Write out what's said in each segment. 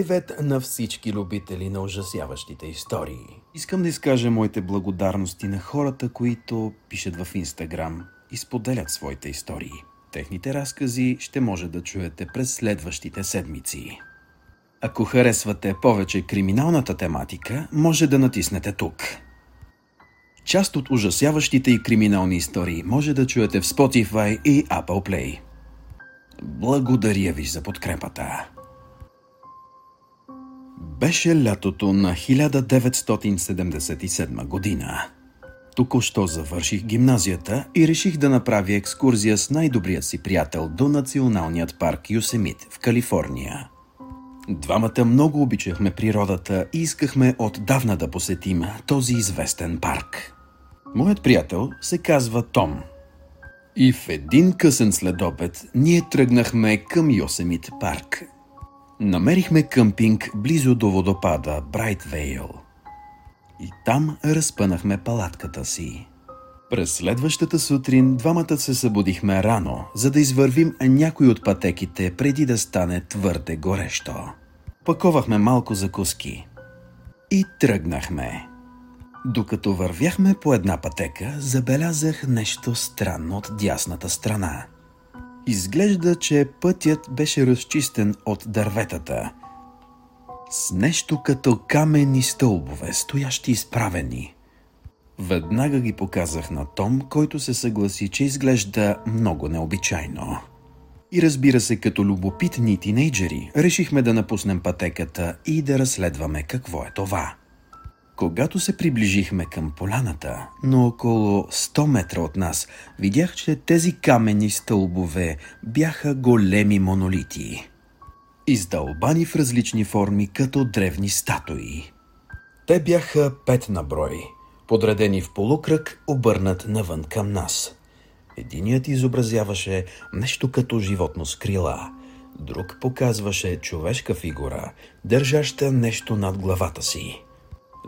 Привет на всички любители на ужасяващите истории. Искам да изкажа моите благодарности на хората, които пишат в Инстаграм и споделят своите истории. Техните разкази ще може да чуете през следващите седмици. Ако харесвате повече криминалната тематика, може да натиснете тук. Част от ужасяващите и криминални истории може да чуете в Spotify и Apple Play. Благодаря ви за подкрепата. Беше лятото на 1977 година. Току-що завърших гимназията и реших да направя екскурзия с най-добрият си приятел до Националният парк Юсемит в Калифорния. Двамата много обичахме природата и искахме отдавна да посетим този известен парк. Моят приятел се казва Том. И в един късен следобед ние тръгнахме към Йосемит парк. Намерихме къмпинг близо до водопада Брайтвейл. И там разпънахме палатката си. През следващата сутрин двамата се събудихме рано, за да извървим някой от пътеките преди да стане твърде горещо. Паковахме малко закуски. И тръгнахме. Докато вървяхме по една пътека, забелязах нещо странно от дясната страна. Изглежда, че пътят беше разчистен от дърветата. С нещо като каменни стълбове, стоящи изправени. Веднага ги показах на Том, който се съгласи, че изглежда много необичайно. И разбира се, като любопитни тинейджери, решихме да напуснем пътеката и да разследваме какво е това. Когато се приближихме към поляната, но около 100 метра от нас, видях, че тези каменни стълбове бяха големи монолити. Издълбани в различни форми, като древни статуи. Те бяха пет на брой, подредени в полукръг, обърнат навън към нас. Единият изобразяваше нещо като животно с крила, друг показваше човешка фигура, държаща нещо над главата си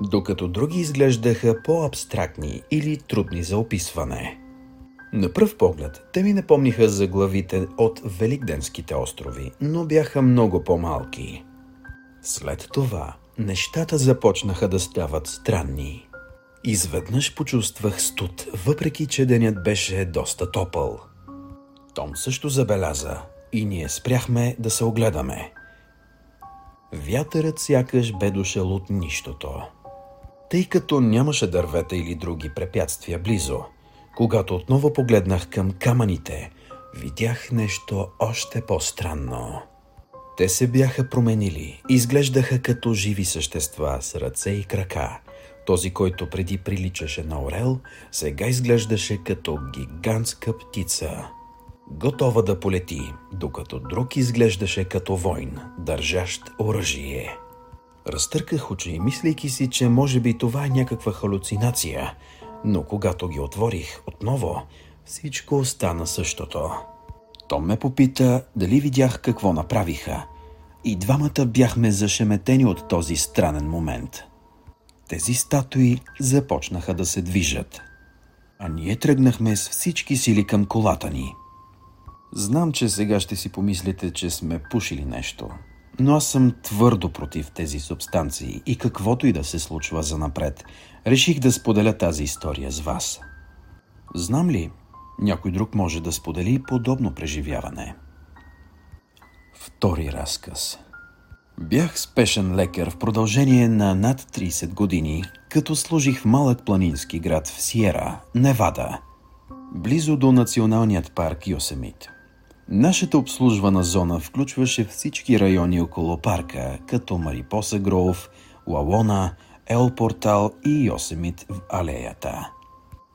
докато други изглеждаха по-абстрактни или трудни за описване. На пръв поглед, те ми напомниха за главите от Великденските острови, но бяха много по-малки. След това, нещата започнаха да стават странни. Изведнъж почувствах студ, въпреки че денят беше доста топъл. Том също забеляза и ние спряхме да се огледаме. Вятърът сякаш бе дошъл от нищото тъй като нямаше дървета или други препятствия близо. Когато отново погледнах към камъните, видях нещо още по-странно. Те се бяха променили, изглеждаха като живи същества с ръце и крака. Този, който преди приличаше на орел, сега изглеждаше като гигантска птица. Готова да полети, докато друг изглеждаше като войн, държащ оръжие. Разтърках очи, мислейки си, че може би това е някаква халюцинация, но когато ги отворих отново, всичко остана същото. Том ме попита дали видях какво направиха. И двамата бяхме зашеметени от този странен момент. Тези статуи започнаха да се движат. А ние тръгнахме с всички сили към колата ни. Знам, че сега ще си помислите, че сме пушили нещо – но аз съм твърдо против тези субстанции и каквото и да се случва за напред, реших да споделя тази история с вас. Знам ли, някой друг може да сподели подобно преживяване. Втори разказ Бях спешен лекар в продължение на над 30 години, като служих в малък планински град в Сиера, Невада, близо до националният парк Йосемит – Нашата обслужвана зона включваше всички райони около парка, като Марипоса Гроув, Лалона, Ел Портал и Йосемит в алеята.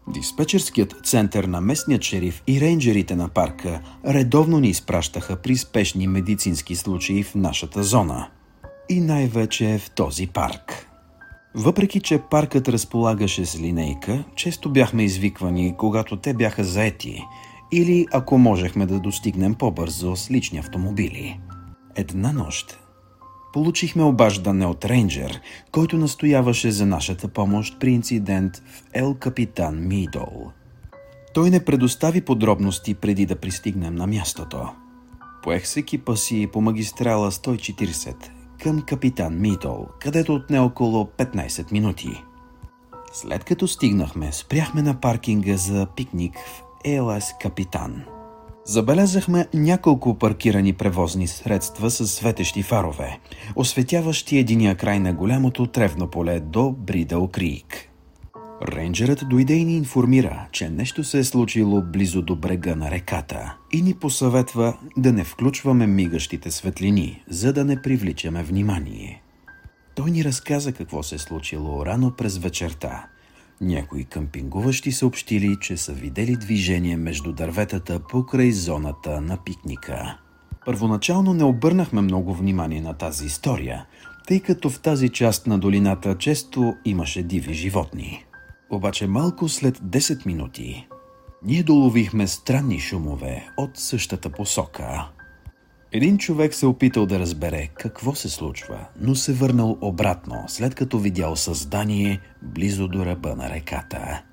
Диспетчерският център на местният шериф и рейнджерите на парка редовно ни изпращаха при спешни медицински случаи в нашата зона. И най-вече в този парк. Въпреки, че паркът разполагаше с линейка, често бяхме извиквани, когато те бяха заети – или ако можехме да достигнем по-бързо с лични автомобили. Една нощ получихме обаждане от рейнджер, който настояваше за нашата помощ при инцидент в Ел Капитан Мидол. Той не предостави подробности преди да пристигнем на мястото. Поех с екипа си по магистрала 140, към капитан Митол, където отне около 15 минути. След като стигнахме, спряхме на паркинга за пикник в ЕЛС Капитан. Забелязахме няколко паркирани превозни средства с светещи фарове, осветяващи единия край на голямото тревно поле до Бридъл Крик. Рейнджерът дойде и ни информира, че нещо се е случило близо до брега на реката и ни посъветва да не включваме мигащите светлини, за да не привличаме внимание. Той ни разказа какво се е случило рано през вечерта. Някои къмпингуващи съобщили, че са видели движение между дърветата покрай зоната на пикника. Първоначално не обърнахме много внимание на тази история, тъй като в тази част на долината често имаше диви животни. Обаче малко след 10 минути ние доловихме странни шумове от същата посока. Един човек се опитал да разбере какво се случва, но се върнал обратно, след като видял създание близо до ръба на реката.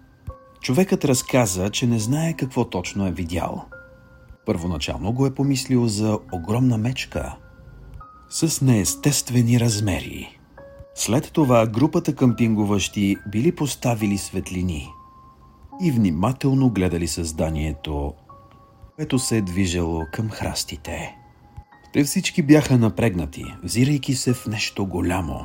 Човекът разказа, че не знае какво точно е видял. Първоначално го е помислил за огромна мечка с неестествени размери. След това групата къмпингуващи били поставили светлини и внимателно гледали създанието, което се е движело към храстите. Те всички бяха напрегнати, взирайки се в нещо голямо.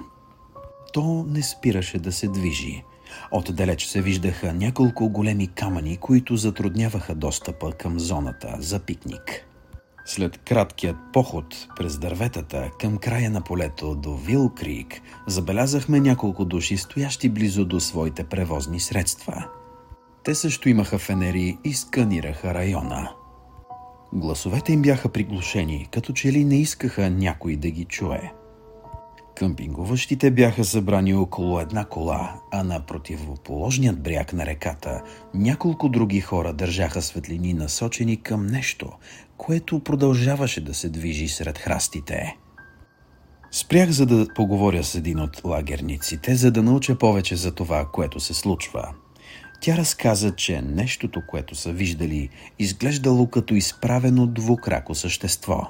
То не спираше да се движи. Отдалеч се виждаха няколко големи камъни, които затрудняваха достъпа към зоната за пикник. След краткият поход през дърветата към края на полето до Вил Крик, забелязахме няколко души, стоящи близо до своите превозни средства. Те също имаха фенери и сканираха района. Гласовете им бяха приглушени, като че ли не искаха някой да ги чуе. Къмпингуващите бяха събрани около една кола, а на противоположният бряг на реката няколко други хора държаха светлини насочени към нещо, което продължаваше да се движи сред храстите. Спрях за да поговоря с един от лагерниците, за да науча повече за това, което се случва. Тя разказа, че нещото, което са виждали, изглеждало като изправено двукрако същество,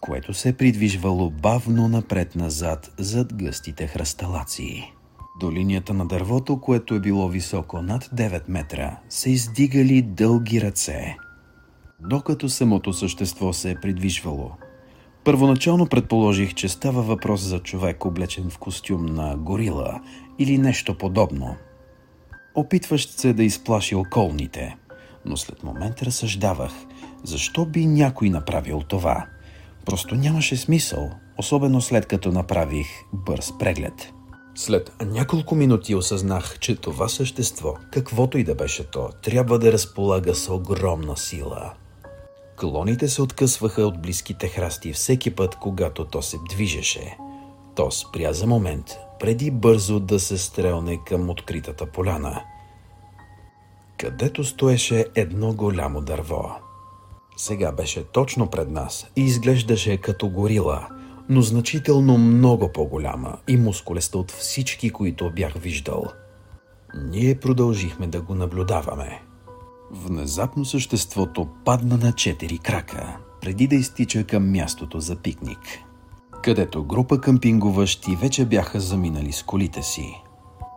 което се е придвижвало бавно напред-назад зад гъстите хръсталаци. До линията на дървото, което е било високо над 9 метра, се издигали дълги ръце, докато самото същество се е придвижвало. Първоначално предположих, че става въпрос за човек облечен в костюм на горила или нещо подобно – опитващ се да изплаши околните. Но след момент разсъждавах, защо би някой направил това. Просто нямаше смисъл, особено след като направих бърз преглед. След няколко минути осъзнах, че това същество, каквото и да беше то, трябва да разполага с огромна сила. Клоните се откъсваха от близките храсти всеки път, когато то се движеше. То спря за момент, преди бързо да се стрелне към откритата поляна, където стоеше едно голямо дърво. Сега беше точно пред нас и изглеждаше като горила, но значително много по-голяма и мускулеста от всички, които бях виждал. Ние продължихме да го наблюдаваме. Внезапно съществото падна на четири крака, преди да изтича към мястото за пикник – където група къмпингуващи вече бяха заминали с колите си.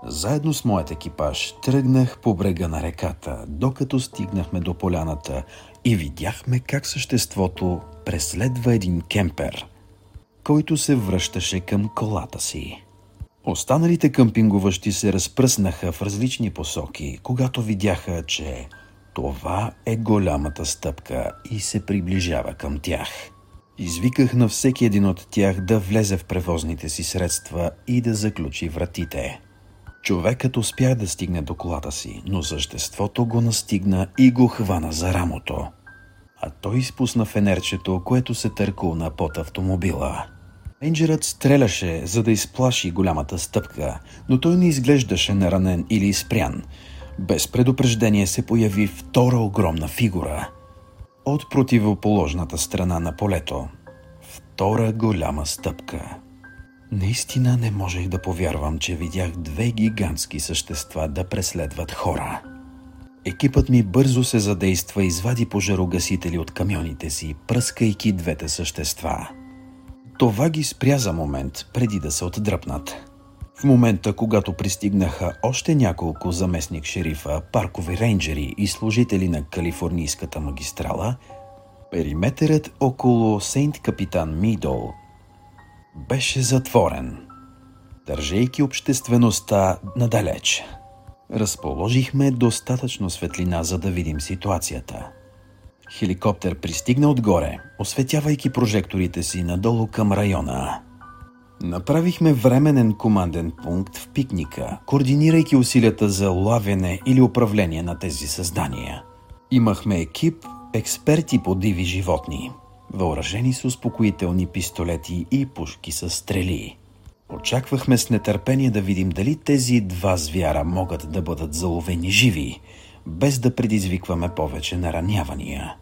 Заедно с моят екипаж тръгнах по брега на реката, докато стигнахме до поляната и видяхме как съществото преследва един кемпер, който се връщаше към колата си. Останалите къмпингуващи се разпръснаха в различни посоки, когато видяха, че това е голямата стъпка и се приближава към тях – Извиках на всеки един от тях да влезе в превозните си средства и да заключи вратите. Човекът успя да стигне до колата си, но съществото го настигна и го хвана за рамото. А той изпусна фенерчето, което се търкул на под автомобила. Рейнджерът стреляше, за да изплаши голямата стъпка, но той не изглеждаше наранен или изпрян. Без предупреждение се появи втора огромна фигура – от противоположната страна на полето. Втора голяма стъпка. Наистина не можех да повярвам, че видях две гигантски същества да преследват хора. Екипът ми бързо се задейства и извади пожарогасители от камионите си, пръскайки двете същества. Това ги спря за момент, преди да се отдръпнат. В момента, когато пристигнаха още няколко заместник шерифа, паркови рейнджери и служители на калифорнийската магистрала, периметърът около Сейнт Капитан Мидол беше затворен, държейки обществеността надалеч. Разположихме достатъчно светлина, за да видим ситуацията. Хеликоптер пристигна отгоре, осветявайки прожекторите си надолу към района. Направихме временен команден пункт в пикника, координирайки усилията за лавене или управление на тези създания. Имахме екип експерти по диви животни, въоръжени с успокоителни пистолети и пушки с стрели. Очаквахме с нетърпение да видим дали тези два звяра могат да бъдат заловени живи, без да предизвикваме повече наранявания.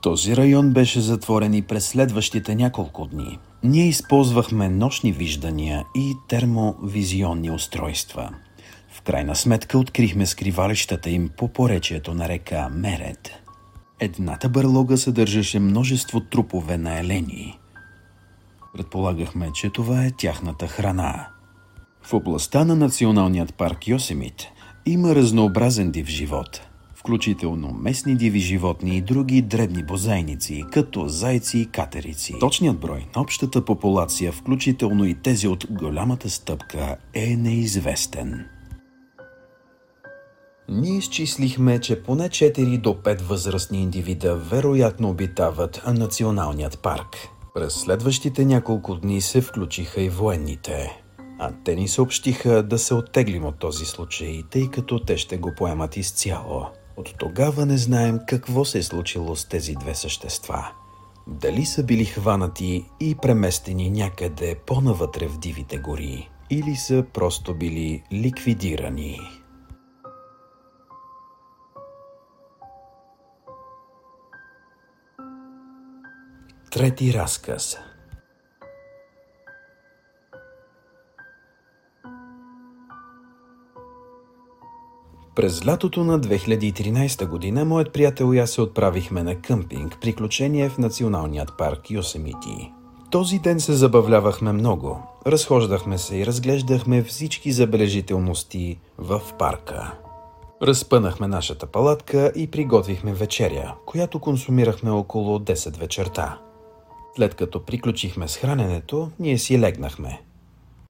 Този район беше затворен и през следващите няколко дни. Ние използвахме нощни виждания и термовизионни устройства. В крайна сметка открихме скривалищата им по поречието на река Меред. Едната бърлога съдържаше множество трупове на елени. Предполагахме, че това е тяхната храна. В областта на националният парк Йосемит има разнообразен див живот – включително местни диви животни и други дребни бозайници, като зайци и катерици. Точният брой на общата популация, включително и тези от голямата стъпка, е неизвестен. Ние изчислихме, че поне 4 до 5 възрастни индивида вероятно обитават националният парк. През следващите няколко дни се включиха и военните. А те ни съобщиха да се оттеглим от този случай, тъй като те ще го поемат изцяло. От тогава не знаем какво се е случило с тези две същества. Дали са били хванати и преместени някъде по-навътре в дивите гори, или са просто били ликвидирани. Трети разказ – През лятото на 2013 година моят приятел и аз се отправихме на къмпинг, приключение в националният парк Йосемити. Този ден се забавлявахме много. Разхождахме се и разглеждахме всички забележителности в парка. Разпънахме нашата палатка и приготвихме вечеря, която консумирахме около 10 вечерта. След като приключихме с храненето, ние си легнахме,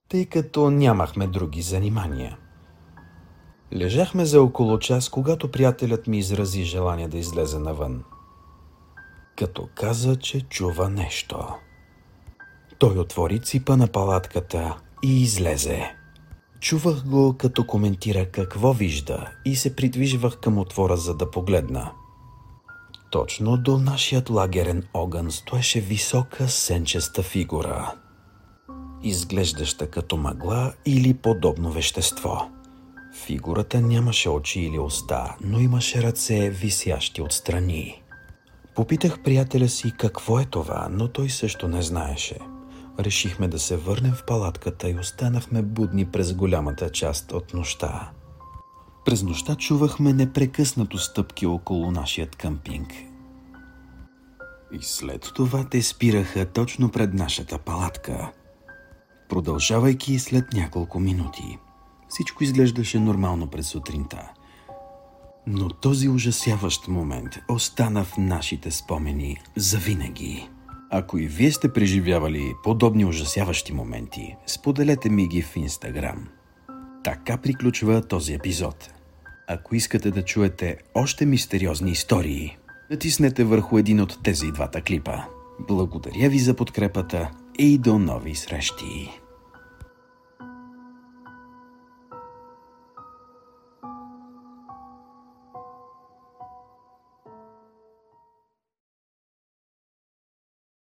тъй като нямахме други занимания – Лежахме за около час, когато приятелят ми изрази желание да излезе навън. Като каза, че чува нещо. Той отвори ципа на палатката и излезе. Чувах го като коментира какво вижда и се придвижвах към отвора, за да погледна. Точно до нашият лагерен огън стоеше висока сенчеста фигура, изглеждаща като мъгла или подобно вещество – Фигурата нямаше очи или уста, но имаше ръце, висящи отстрани. Попитах приятеля си какво е това, но той също не знаеше. Решихме да се върнем в палатката и останахме будни през голямата част от нощта. През нощта чувахме непрекъснато стъпки около нашият къмпинг. И след това те спираха точно пред нашата палатка, продължавайки след няколко минути – всичко изглеждаше нормално през сутринта. Но този ужасяващ момент остана в нашите спомени завинаги. Ако и вие сте преживявали подобни ужасяващи моменти, споделете ми ги в Инстаграм. Така приключва този епизод. Ако искате да чуете още мистериозни истории, натиснете върху един от тези двата клипа. Благодаря ви за подкрепата и до нови срещи!